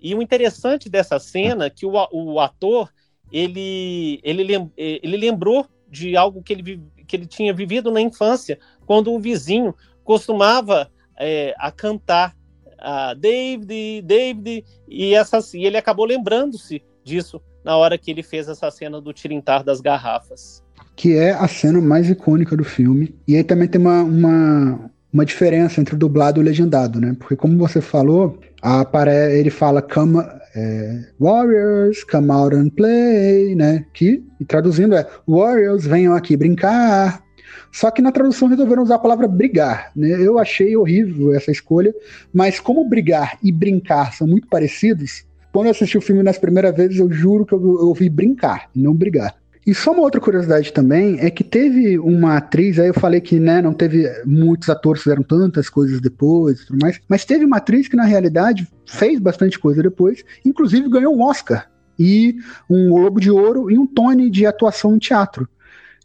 E o interessante dessa cena é que o, o ator ele, ele, lem, ele lembrou de algo que ele, que ele tinha vivido na infância, quando um vizinho costumava é, a cantar a David, David, e, essa, e ele acabou lembrando-se disso na hora que ele fez essa cena do tirintar das garrafas. Que é a cena mais icônica do filme. E aí também tem uma, uma, uma diferença entre o dublado e o legendado, né? Porque como você falou, a, ele fala come, é, Warriors, come out and play, né? Que, traduzindo é Warriors, venham aqui brincar. Só que na tradução resolveram usar a palavra brigar, né? Eu achei horrível essa escolha, mas como brigar e brincar são muito parecidos, quando eu assisti o filme nas primeiras vezes, eu juro que eu, ouvi brincar, não brigar. E só uma outra curiosidade também é que teve uma atriz, aí eu falei que né, não teve muitos atores fizeram tantas coisas depois e tudo mais, mas teve uma atriz que na realidade fez bastante coisa depois, inclusive ganhou um Oscar e um Globo de Ouro e um Tony de atuação em teatro,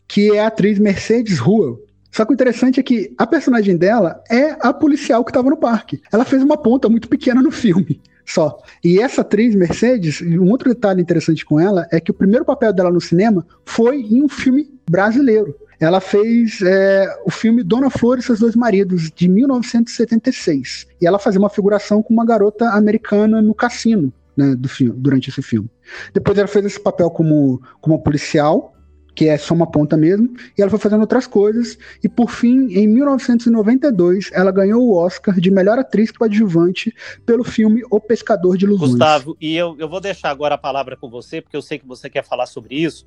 que é a atriz Mercedes Ruel. Só que o interessante é que a personagem dela é a policial que estava no parque. Ela fez uma ponta muito pequena no filme só. E essa atriz, Mercedes, um outro detalhe interessante com ela é que o primeiro papel dela no cinema foi em um filme brasileiro. Ela fez é, o filme Dona Flor e seus dois maridos, de 1976. E ela fazia uma figuração com uma garota americana no cassino né, do durante esse filme. Depois ela fez esse papel como, como policial, que é só uma ponta mesmo, e ela foi fazendo outras coisas, e por fim, em 1992, ela ganhou o Oscar de melhor atriz coadjuvante pelo filme O Pescador de Ilusões. Gustavo, e eu, eu vou deixar agora a palavra com você, porque eu sei que você quer falar sobre isso,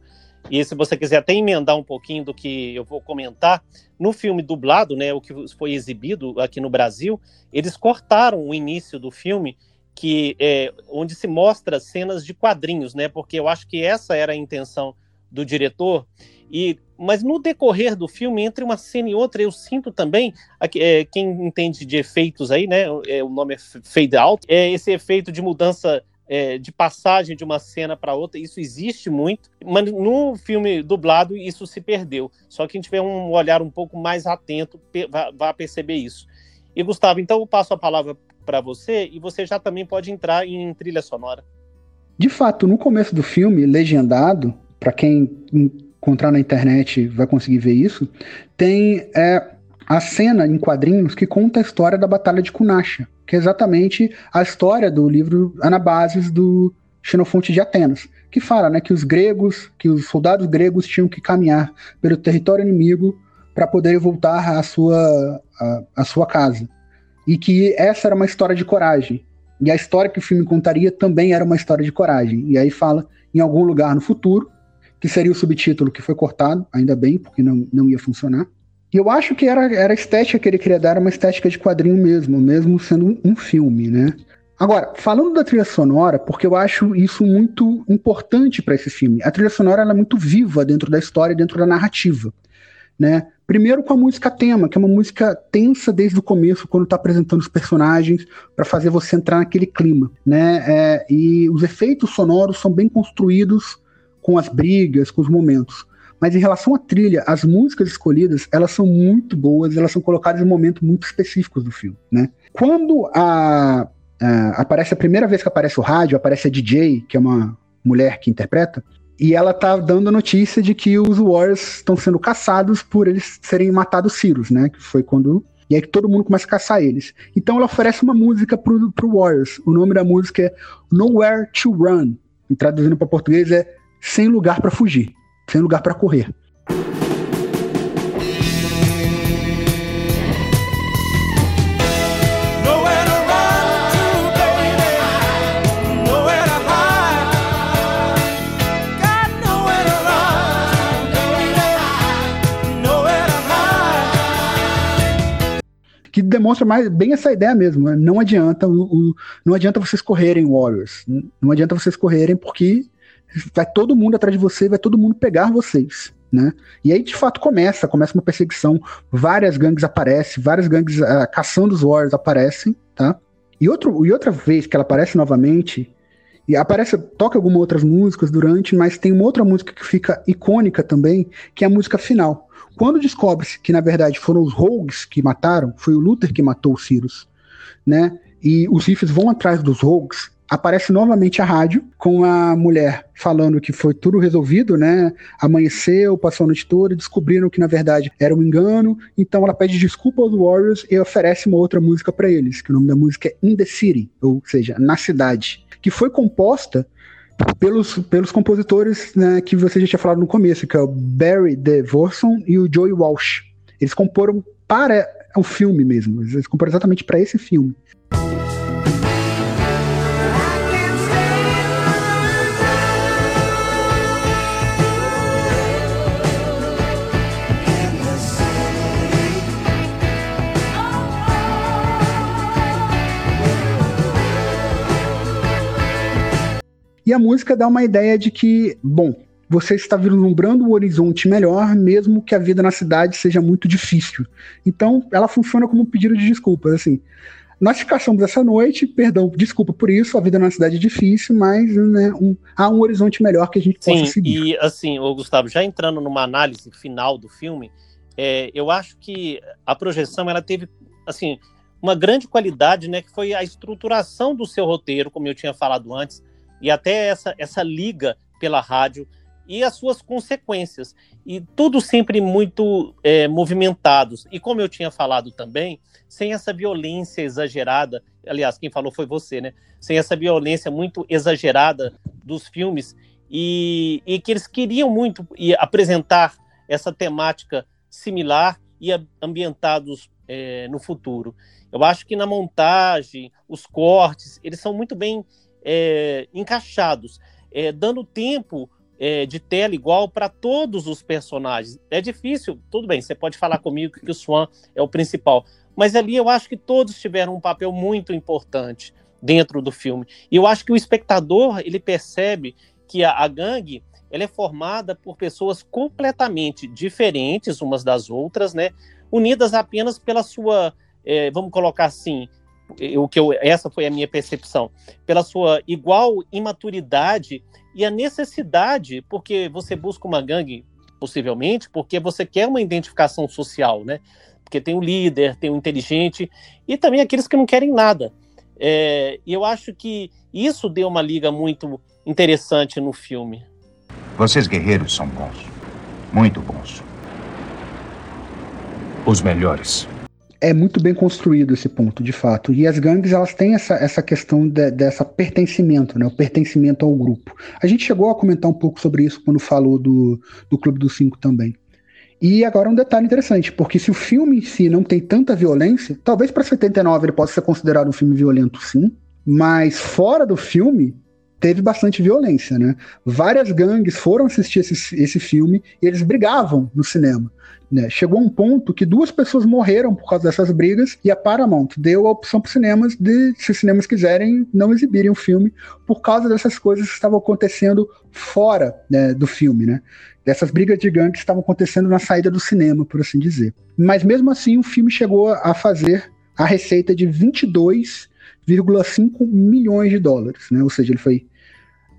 e se você quiser até emendar um pouquinho do que eu vou comentar, no filme dublado, né, o que foi exibido aqui no Brasil, eles cortaram o início do filme que é, onde se mostra cenas de quadrinhos, né? Porque eu acho que essa era a intenção do diretor. E, mas no decorrer do filme, entre uma cena e outra, eu sinto também, é, quem entende de efeitos aí, né? É, o nome é fade out, é esse efeito de mudança é, de passagem de uma cena para outra, isso existe muito, mas no filme dublado isso se perdeu. Só que quem tiver um olhar um pouco mais atento vai perceber isso. E Gustavo, então eu passo a palavra para você e você já também pode entrar em trilha sonora. De fato, no começo do filme, legendado, para quem encontrar na internet vai conseguir ver isso, tem é, a cena em quadrinhos que conta a história da Batalha de Kunasha, que é exatamente a história do livro Anabases do Xenofonte de Atenas, que fala né, que os gregos, que os soldados gregos tinham que caminhar pelo território inimigo para poder voltar à sua, à, à sua casa. E que essa era uma história de coragem. E a história que o filme contaria também era uma história de coragem. E aí fala em algum lugar no futuro, que seria o subtítulo que foi cortado, ainda bem, porque não, não ia funcionar. E eu acho que era, era a estética que ele queria dar, uma estética de quadrinho mesmo, mesmo sendo um, um filme, né? Agora, falando da trilha sonora, porque eu acho isso muito importante para esse filme. A trilha sonora é muito viva dentro da história, dentro da narrativa, né? Primeiro com a música tema, que é uma música tensa desde o começo, quando está apresentando os personagens, para fazer você entrar naquele clima, né? É, e os efeitos sonoros são bem construídos com as brigas, com os momentos. Mas em relação à trilha, as músicas escolhidas, elas são muito boas, elas são colocadas em momentos muito específicos do filme, né? Quando a, a, aparece a primeira vez que aparece o rádio, aparece a DJ, que é uma mulher que interpreta, e ela tá dando a notícia de que os Warriors estão sendo caçados por eles serem matados Cyrus, né? Que foi quando e aí todo mundo começa a caçar eles. Então ela oferece uma música pro, pro Warriors. O nome da música é Nowhere to Run. E traduzindo para português é sem lugar para fugir, sem lugar para correr. que demonstra mais bem essa ideia mesmo. Né? Não adianta o, o, não adianta vocês correrem, Warriors. Não adianta vocês correrem porque vai todo mundo atrás de você, vai todo mundo pegar vocês. Né? E aí, de fato, começa, começa uma perseguição, várias gangues aparecem, várias gangues uh, caçando os Warriors aparecem, tá? E, outro, e outra vez que ela aparece novamente, e aparece, toca algumas outras músicas durante, mas tem uma outra música que fica icônica também, que é a música final. Quando descobre-se que, na verdade, foram os Rogues que mataram, foi o Luther que matou o Cyrus, né? E os Riffs vão atrás dos Rogues, aparece novamente a rádio com a mulher falando que foi tudo resolvido, né? Amanheceu, passou a noite toda, descobriram que na verdade era um engano. Então ela pede desculpa aos Warriors e oferece uma outra música para eles, que o nome da música é In the City, ou seja, na cidade, que foi composta pelos, pelos compositores né, que você já tinha falado no começo, que é o Barry DeVorson e o Joey Walsh. Eles comporam para o filme mesmo, eles comporam exatamente para esse filme. E a música dá uma ideia de que, bom, você está vislumbrando um horizonte melhor, mesmo que a vida na cidade seja muito difícil. Então, ela funciona como um pedido de desculpas, assim. Nós ficamos essa noite, perdão, desculpa por isso, a vida na cidade é difícil, mas né, um, há um horizonte melhor que a gente Sim, possa seguir. E assim, o Gustavo, já entrando numa análise final do filme, é, eu acho que a projeção ela teve assim uma grande qualidade, né, que foi a estruturação do seu roteiro, como eu tinha falado antes, e até essa, essa liga pela rádio e as suas consequências. E tudo sempre muito é, movimentados. E como eu tinha falado também, sem essa violência exagerada, aliás, quem falou foi você, né? Sem essa violência muito exagerada dos filmes, e, e que eles queriam muito e apresentar essa temática similar e ambientados é, no futuro. Eu acho que na montagem, os cortes, eles são muito bem é, encaixados, é, dando tempo é, de tela igual para todos os personagens. É difícil, tudo bem, você pode falar comigo que o Swan é o principal, mas ali eu acho que todos tiveram um papel muito importante dentro do filme. E eu acho que o espectador ele percebe que a, a gangue ela é formada por pessoas completamente diferentes umas das outras, né? Unidas apenas pela sua, é, vamos colocar assim, o que eu, essa foi a minha percepção, pela sua igual imaturidade e a necessidade, porque você busca uma gangue, possivelmente, porque você quer uma identificação social, né? Porque tem o líder, tem o inteligente e também aqueles que não querem nada. É, e eu acho que isso deu uma liga muito interessante no filme. Vocês guerreiros são bons, muito bons. Os melhores é muito bem construído esse ponto, de fato. E as gangues, elas têm essa, essa questão de, dessa pertencimento, né? O pertencimento ao grupo. A gente chegou a comentar um pouco sobre isso quando falou do, do Clube dos Cinco também. E agora um detalhe interessante, porque se o filme em si não tem tanta violência, talvez para 79 ele possa ser considerado um filme violento sim, mas fora do filme teve bastante violência, né? Várias gangues foram assistir esse, esse filme e eles brigavam no cinema. Né? Chegou um ponto que duas pessoas morreram por causa dessas brigas e a Paramount deu a opção para os cinemas de, se os cinemas quiserem, não exibirem o filme por causa dessas coisas que estavam acontecendo fora né, do filme, né? Dessas brigas de gangue que estavam acontecendo na saída do cinema, por assim dizer. Mas mesmo assim, o filme chegou a fazer a receita de 22,5 milhões de dólares, né? Ou seja, ele foi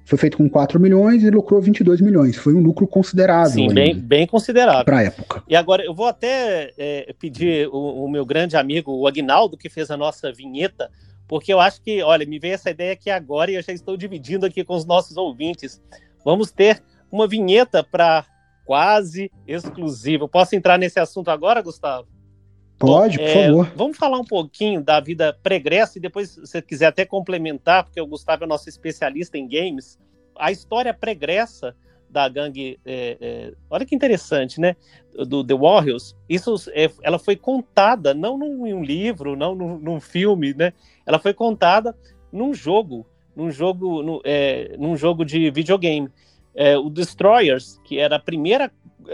foi feito com 4 milhões e lucrou 22 milhões. Foi um lucro considerável. Sim, bem, bem considerável. Para a época. E agora, eu vou até é, pedir o, o, meu grande amigo, o Agnaldo, que fez a nossa vinheta, porque eu acho que, olha, me veio essa ideia aqui agora e eu já estou dividindo aqui com os nossos ouvintes. Vamos ter uma vinheta para quase exclusiva. Posso entrar nesse assunto agora, Gustavo? Pode, Bom, por é, favor. Vamos falar um pouquinho da vida pregressa e depois, se você quiser até complementar, porque o Gustavo é nosso especialista em games. A história pregressa da gangue, é, é, olha que interessante, né? Do The Warriors, isso, é, ela foi contada não num, em um livro, não num, num, filme, né? Ela foi contada num jogo, num jogo, no, é, num jogo de videogame. É, o Destroyers, que era a primeira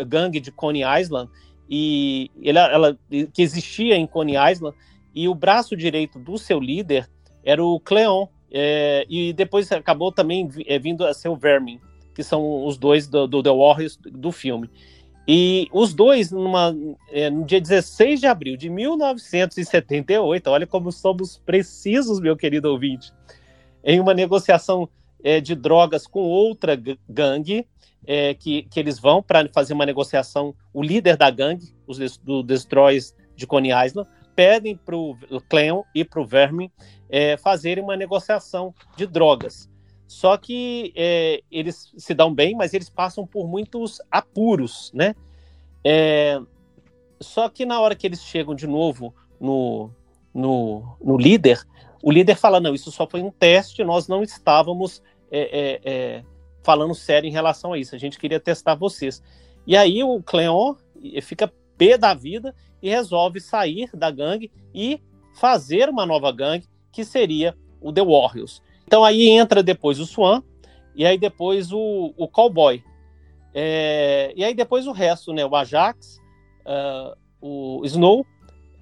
gangue de Coney Island, e ela, ela, que existia em Coney Island, e o braço direito do seu líder era o Cleon, é, e depois acabou também é, vindo a ser o Vermin, que são os dois do, do The Warriors do filme. E os dois, numa, é, no dia 16 de abril de 1978, olha como somos precisos, meu querido ouvinte, em uma negociação é, de drogas com outra gangue, é, que, que eles vão para fazer uma negociação. O líder da gangue, os do Destroys de Coney Island, pedem para o Cleon e para o Vermin é, fazerem uma negociação de drogas. Só que é, eles se dão bem, mas eles passam por muitos apuros, né? É, só que na hora que eles chegam de novo no, no, no líder, o líder fala: não, isso só foi um teste, nós não estávamos é, é, é falando sério em relação a isso, a gente queria testar vocês. E aí o Cleon fica pé da vida e resolve sair da gangue e fazer uma nova gangue, que seria o The Warriors. Então aí entra depois o Swan, e aí depois o, o Cowboy. É, e aí depois o resto, né? O Ajax, uh, o Snow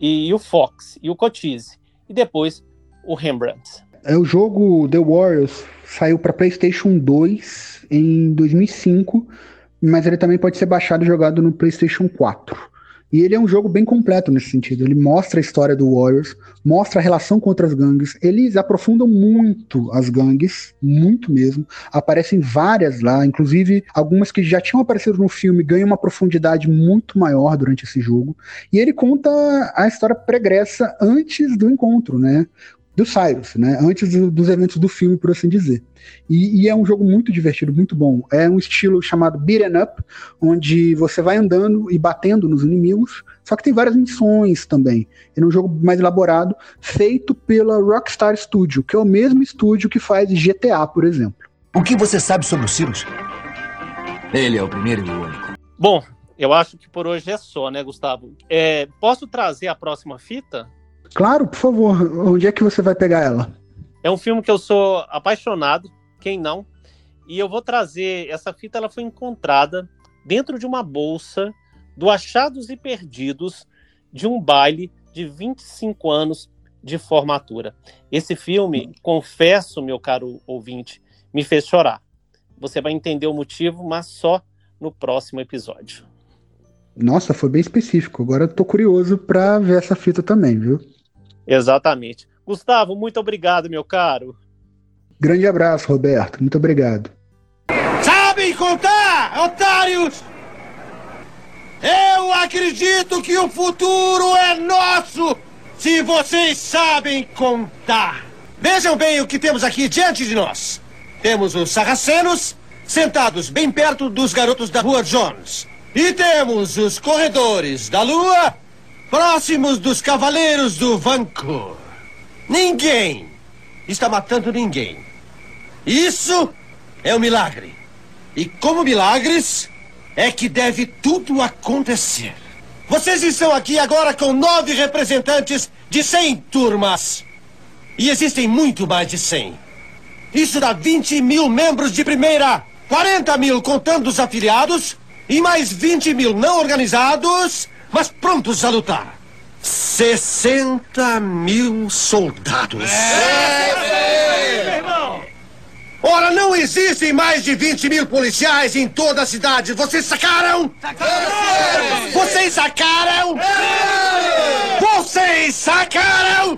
e, e, o Fox e o Cochise. E depois o Rembrandt. É o jogo The Warriors saiu para PlayStation 2 em 2005, mas ele também pode ser baixado e jogado no PlayStation 4. E ele é um jogo bem completo nesse sentido. Ele mostra a história do Warriors, mostra a relação com outras gangues. Eles aprofundam muito as gangues, muito mesmo. Aparecem várias lá, inclusive algumas que já tinham aparecido no filme ganham uma profundidade muito maior durante esse jogo. E ele conta a história pregressa antes do encontro, né? Do Cyrus, né? Antes do, dos eventos do filme, por assim dizer. E, e, é um jogo muito divertido, muito bom. É um estilo chamado beat'em up, onde você vai andando e batendo nos inimigos, só que tem várias missões também. É um jogo mais elaborado, feito pela Rockstar Studio, que é o mesmo estúdio que faz GTA, por exemplo. O que você sabe sobre o Cyrus? Ele é o primeiro e o único. Bom, eu acho que por hoje é só, né, Gustavo? É, posso trazer a próxima fita? Claro, por favor. Onde é que você vai pegar ela? É um filme que eu sou apaixonado, quem não? E eu vou trazer essa fita, ela foi encontrada dentro de uma bolsa do Achados e Perdidos de um baile de 25 anos de formatura. Esse filme, confesso, meu caro ouvinte, me fez chorar. Você vai entender o motivo, mas só no próximo episódio. Nossa, foi bem específico. Agora eu tô curioso para ver essa fita também, viu? Exatamente. Gustavo, muito obrigado, meu caro. Grande abraço, Roberto. Muito obrigado. Sabem contar, otários? Eu acredito que o futuro é nosso se vocês sabem contar. Vejam bem o que temos aqui diante de nós. Temos os sarracenos sentados bem perto dos garotos da Rua Jones. E temos os corredores da Lua próximos dos cavaleiros do Vancouver. Ninguém está matando ninguém. Isso é um milagre. E como milagres, é que deve tudo acontecer. Vocês estão aqui agora com nove representantes de cem turmas. E existem muito mais de cem. Isso dá 20 mil membros de primeira, 40 mil contando os afiliados, e mais 20 mil não organizados mas prontos a lutar. 60 mil soldados. É, é, irmão! Ora, não existem mais de 20 mil policiais em toda a cidade. Vocês sacaram? Sacaram! Vocês sacaram? Vocês sacaram?